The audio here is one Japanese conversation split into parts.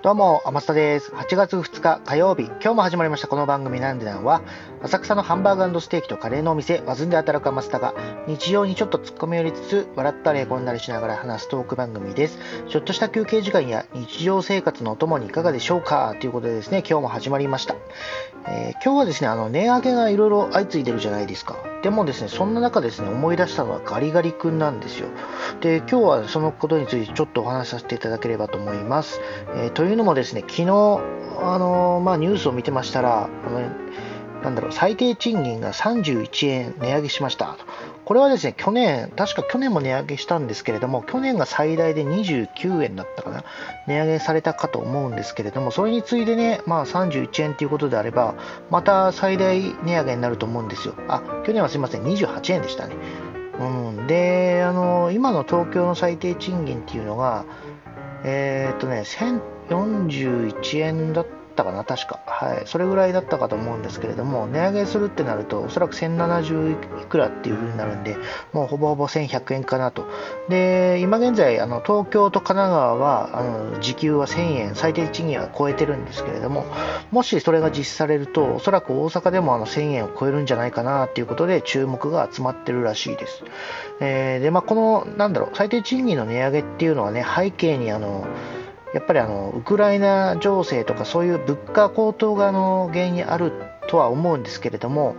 どうも、天下です。8月2日火曜日、今日も始まりましたこの番組なんでなんは、浅草のハンバーグステーキとカレーのお店、ワズンで働く天下が、日常にちょっと突っ込み寄りつつ、笑ったりへこんだりしながら話すトーク番組です。ちょっとした休憩時間や日常生活のお供にいかがでしょうか？ということでですね、今日も始まりました。えー、今日はですね、あの、値上げがいろいろ相次いでるじゃないですか。でもですね、そんな中ですね、思い出したのはガリガリ君なんですよ。で、今日はそのことについてちょっとお話しさせていただければと思います。えー、というのもですね、昨日、あのまあ、ニュースを見てましたら、あのなんだろう、最低賃金が31円値上げしました。これはですね、去年、確か去年も値上げしたんですけれども、去年が最大で29円だったかな、値上げされたかと思うんですけれども、それに次いでね、まあ31円ということであれば、また最大値上げになると思うんですよ。あ、去年はすいません、28円でしたね。うん、で、あの、今の東京の最低賃金っていうのが、えー、っとね、1041円だったったかな、確か。はい。それぐらいだったかと思うんですけれども、値上げするってなると、おそらく1070いくらっていう風になるんで、もうほぼほぼ1100円かなと。で、今現在、あの東京と神奈川は、あの時給は1000円、最低賃金は超えてるんですけれども、もしそれが実施されると、おそらく大阪でもあの1000円を超えるんじゃないかなっていうことで、注目が集まってるらしいです。えー、で、まあ、この、なんだろう、最低賃金の値上げっていうのはね、背景にあの、やっぱりあのウクライナ情勢とかそういう物価高騰がの原因にあるとは思うんですけれども、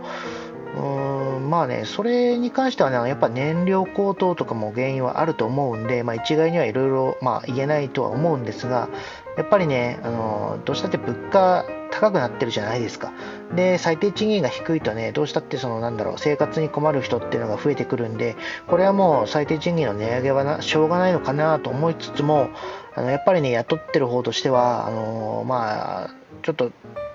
うんまあね、それに関してはね、やっぱ燃料高騰とかも原因はあると思うんで、まあ、一概にはいろいろ言えないとは思うんですが、やっぱりね、あのどうしたって物価高くなってるじゃないですか。で、最低賃金が低いとね、どうしたってそのなんだろう、生活に困る人っていうのが増えてくるんで、これはもう最低賃金の値上げはなしょうがないのかなと思いつつも、あのやっぱりね、雇ってる方としては、あのまあ、ちょっと、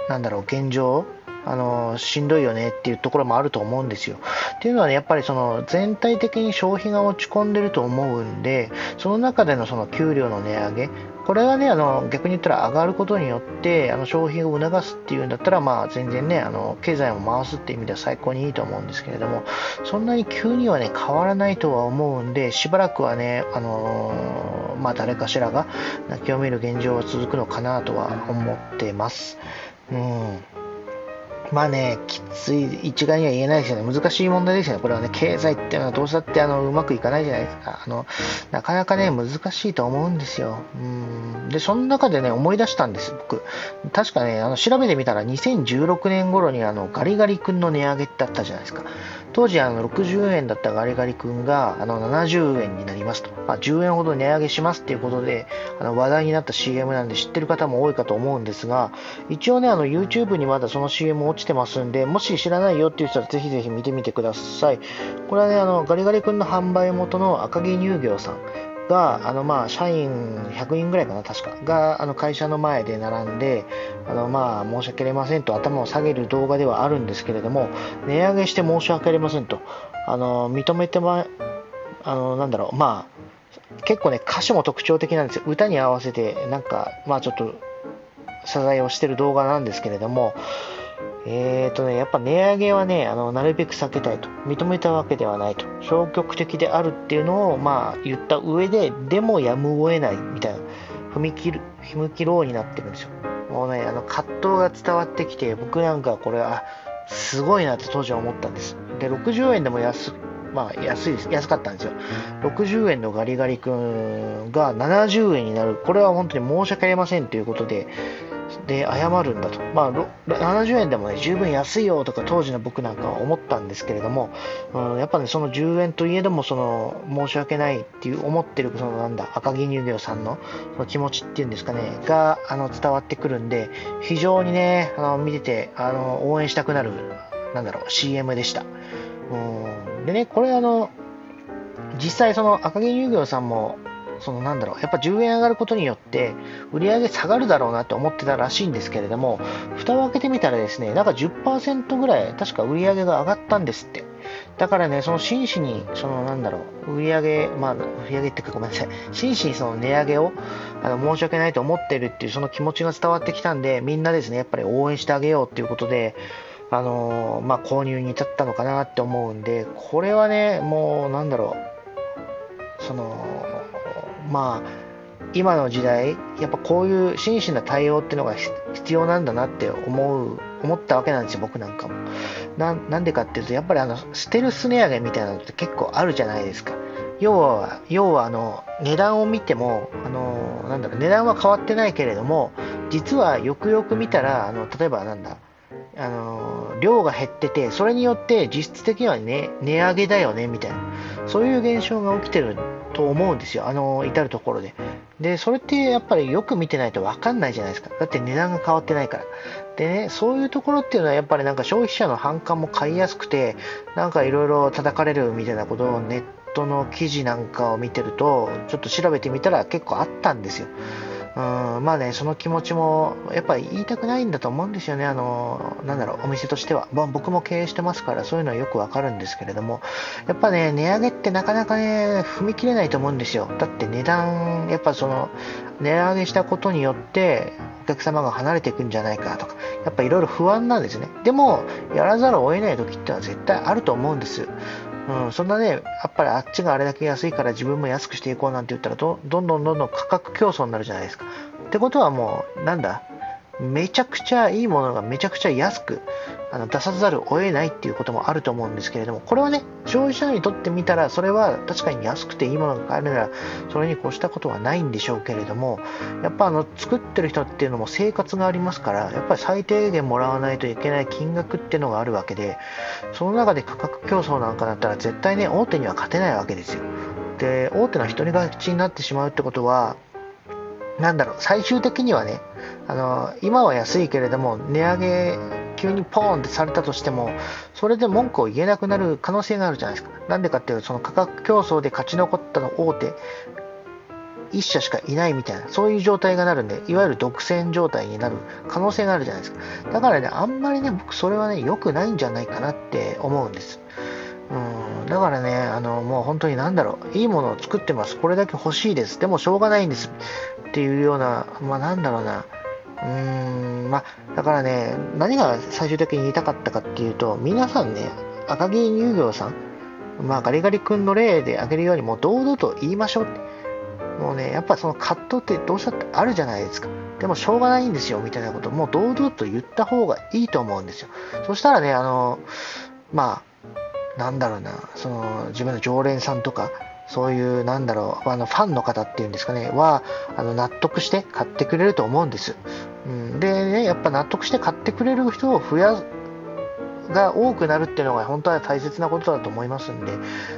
なんだろう、現状、あのしんどいよねっていうところもあると思うんですよ。っていうのはね、やっぱりその全体的に消費が落ち込んでると思うんで、その中でのその給料の値上げ、これがね、あの逆に言ったら上がることによってあの消費を促すっていうんだったら、まあ、全然ね、あの経済を回すっていう意味では最高にいいと思うんですけれども、そんなに急にはね、変わらないとは思うんで、しばらくはね、あのまあ、誰かしらが泣きを見る現状は続くのかなとは思ってます。うんまあね、きつい、一概には言えないですよね。難しい問題ですよね。これはね、経済っていうのはどうしたってあのうまくいかないじゃないですか。あの、なかなかね、難しいと思うんですよ。うん。で、その中でね、思い出したんです、僕。確かね、あの、調べてみたら2016年頃にあの、ガリガリ君の値上げってあったじゃないですか。当時あの60円だったガリガリ君があの70円になりますと、まあ、10円ほど値上げしますっていうことであの話題になった CM なんで知ってる方も多いかと思うんですが一応ねあの YouTube にまだその CM 落ちてますんでもし知らないよっていう人はぜひぜひ見てみてください。これはねあのガリガリ君の販売元の赤城乳業さん。が、あのまあ社員100人ぐらいかな、確か、があの会社の前で並んで、あのまあ申し訳ありませんと頭を下げる動画ではあるんですけれども、値上げして申し訳ありませんと、あの認めてま、あのなんだろう、まあ、結構ね、歌詞も特徴的なんですよ。歌に合わせて、なんか、まあちょっと謝罪をしてる動画なんですけれども、えーとね、やっぱ値上げはね、あの、なるべく避けたいと。認めたわけではないと。消極的であるっていうのを、まあ、言った上で、でもやむを得ないみたいな、踏み切る、踏み切ろうになってるんですよ。もうね、あの、葛藤が伝わってきて、僕なんかこれ、あ、すごいなって当時は思ったんです。で、60円でも安、まあ、安いです。安かったんですよ。60円のガリガリ君が70円になる。これは本当に申し訳ありませんということで、で謝るんだと、まあ、70円でもね十分安いよとか当時の僕なんかは思ったんですけれども、うん、やっぱねその10円といえどもその申し訳ないっていう思ってるそのなんだ赤城乳業さんのその気持ちっていうんですかねがあの伝わってくるんで非常にねあの見ててあの応援したくなるなんだろう CM でした。うんでねこれあの実際その赤城乳業さんもそのなんだろう、やっぱ10円上がることによって、売り上げ下がるだろうなって思ってたらしいんですけれども、蓋を開けてみたらですね、なんか10%ぐらい、確か売り上げが上がったんですって。だからね、その真摯に、そのなんだろう、売り上げ、まあ、売り上げってかごめんなさい、真摯にその値上げを、あの、申し訳ないと思ってるっていうその気持ちが伝わってきたんで、みんなですね、やっぱり応援してあげようっていうことで、あのー、まあ、購入に至ったのかなって思うんで、これはね、もう、なんだろう、その、まあ、今の時代、やっぱこういう真摯な対応ってのが必要なんだなって思う、思ったわけなんですよ、僕なんかも。ななんでかっていうと、やっぱりあの、ステルス値上げみたいなのって結構あるじゃないですか。要は、要はあの、値段を見ても、あの、なんだろう、値段は変わってないけれども、実はよくよく見たら、あの、例えばなんだ、あの、量が減ってて、それによって実質的にはね、値上げだよね、みたいな。そういう現象が起きてると思うんですよ、あの、至るところで。で、それってやっぱりよく見てないと分かんないじゃないですか。だって値段が変わってないから。でね、そういうところっていうのはやっぱりなんか消費者の反感も買いやすくて、なんかいろいろ叩かれるみたいなことをネットの記事なんかを見てると、ちょっと調べてみたら結構あったんですよ。うんまあね、その気持ちも、やっぱり言いたくないんだと思うんですよね。あの、なんだろう、お店としては。まあ、僕も経営してますから、そういうのはよくわかるんですけれども、やっぱね、値上げってなかなかね、踏み切れないと思うんですよ。だって値段、やっぱその、値上げしたことによって、お客様が離れていくんじゃないかとか、やっぱいろいろ不安なんですね。でも、やらざるを得ない時ってのは絶対あると思うんです。うん、そんなね、やっぱりあっちがあれだけ安いから自分も安くしていこうなんて言ったらど、どんどんどんどん価格競争になるじゃないですか。ってことはもう、なんだ、めちゃくちゃいいものがめちゃくちゃ安くあの出さざるを得ないっていうこともあると思うんですけれども、これはね、消費者にとってみたら、それは確かに安くていいものが買えるなら、それに越したことはないんでしょうけれども、やっぱあの作ってる人っていうのも生活がありますから、やっぱり最低限もらわないといけない金額っていうのがあるわけで、その中で価格競争なんかだったら、絶対ね、大手には勝てないわけですよ。で、大手の一人勝ちになってしまうってことは、なんだろう、最終的にはね、あの今は安いけれども、値上げ、急にポーンってされたとしても、それで文句を言えなくなる可能性があるじゃないですか。なんでかっていうと、その価格競争で勝ち残ったの大手、1社しかいないみたいな、そういう状態がなるんで、いわゆる独占状態になる可能性があるじゃないですか。だからね、あんまりね、僕それはね、良くないんじゃないかなって思うんです。うん、だからね、あの、もう本当になんだろう、いいものを作ってます。これだけ欲しいです。でもしょうがないんです。っていうような、まあなんだろうな、うーん、まあ、だからね、何が最終的に言いたかったかっていうと、皆さんね、赤木乳業さん、まあ、ガリガリ君の例で挙げるように、もう堂々と言いましょう。もうね、やっぱその葛藤ってどうしたってあるじゃないですか。でもしょうがないんですよ、みたいなこともう堂々と言った方がいいと思うんですよ。そしたらね、あの、まあ、なんだろうな、その、自分の常連さんとか、そういう、なんだろう、あのファンの方っていうんですかね、は、あの納得して買ってくれると思うんです。うん、でね、やっぱ納得して買ってくれる人を増やが多くなるっていうのが本当は大切なことだと思いますんで、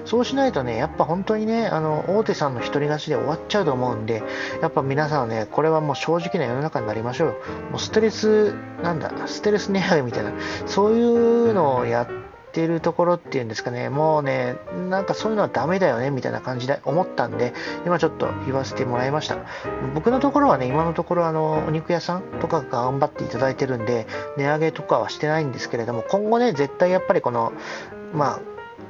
そうしないとね、やっぱ本当にね、あの大手さんの独り勝ちで終わっちゃうと思うんで、やっぱ皆さんね、これはもう正直な世の中になりましょう。もうストレス、なんだ、ステレス値上げみたいな、そういうのをやって、てるところっていうんですかね、もうね、なんかそういうのはダメだよねみたいな感じで思ったんで、今ちょっと言わせてもらいました。僕のところはね、今のところあの、お肉屋さんとかが頑張っていただいてるんで、値上げとかはしてないんですけれども、今後ね、絶対やっぱりこの、ま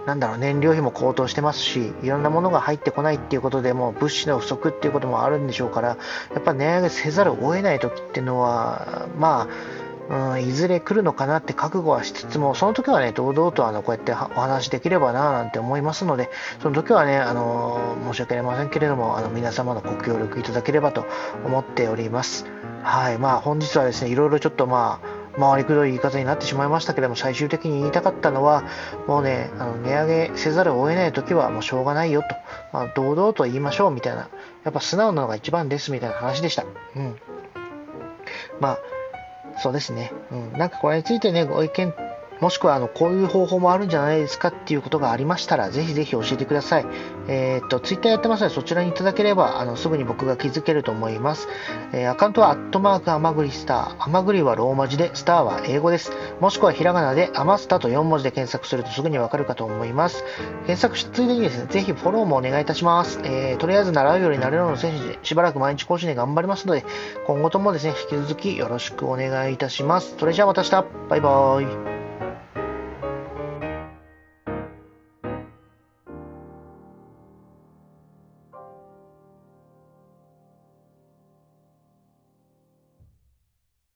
あ、なんだろう、燃料費も高騰してますし、いろんなものが入ってこないっていうことで、もう物資の不足っていうこともあるんでしょうから、やっぱ値上げせざるを得ない時っていうのは、まあ、うん、いずれ来るのかなって覚悟はしつつも、その時はね、堂々とあのこうやってお話しできればななんて思いますので、その時はね、あの申し訳ありませんけれども、あの皆様のご協力いただければと思っております。はい、まあ本日はですね、いろいろちょっとまあ、回りくどい言い方になってしまいましたけれども、最終的に言いたかったのは、もうね、あの値上げせざるを得ない時はもうしょうがないよと、まあ、堂々と言いましょうみたいな、やっぱ素直なのが一番ですみたいな話でした。うん。まあそうですね。うん。なんかこれについてね、ご意見もしくはあのこういう方法もあるんじゃないですかっていうことがありましたら、ぜひぜひ教えてください。えー、っと、ツイッターやってますので、そちらにいただければ、あのすぐに僕が気づけると思います。えー、アカウントは、アットマーク、アマグリスター。アマグリはローマ字で、スターは英語です。もしくはひらがなで、アマスタと4文字で検索するとすぐにわかるかと思います。検索しついでにですね、ぜひフォローもお願いいたします。えー、とりあえず習うようになれるの選手で、しばらく毎日更新で頑張りますので、今後ともですね、引き続きよろしくお願いいたします。それじゃあまた明日。バイバーイ。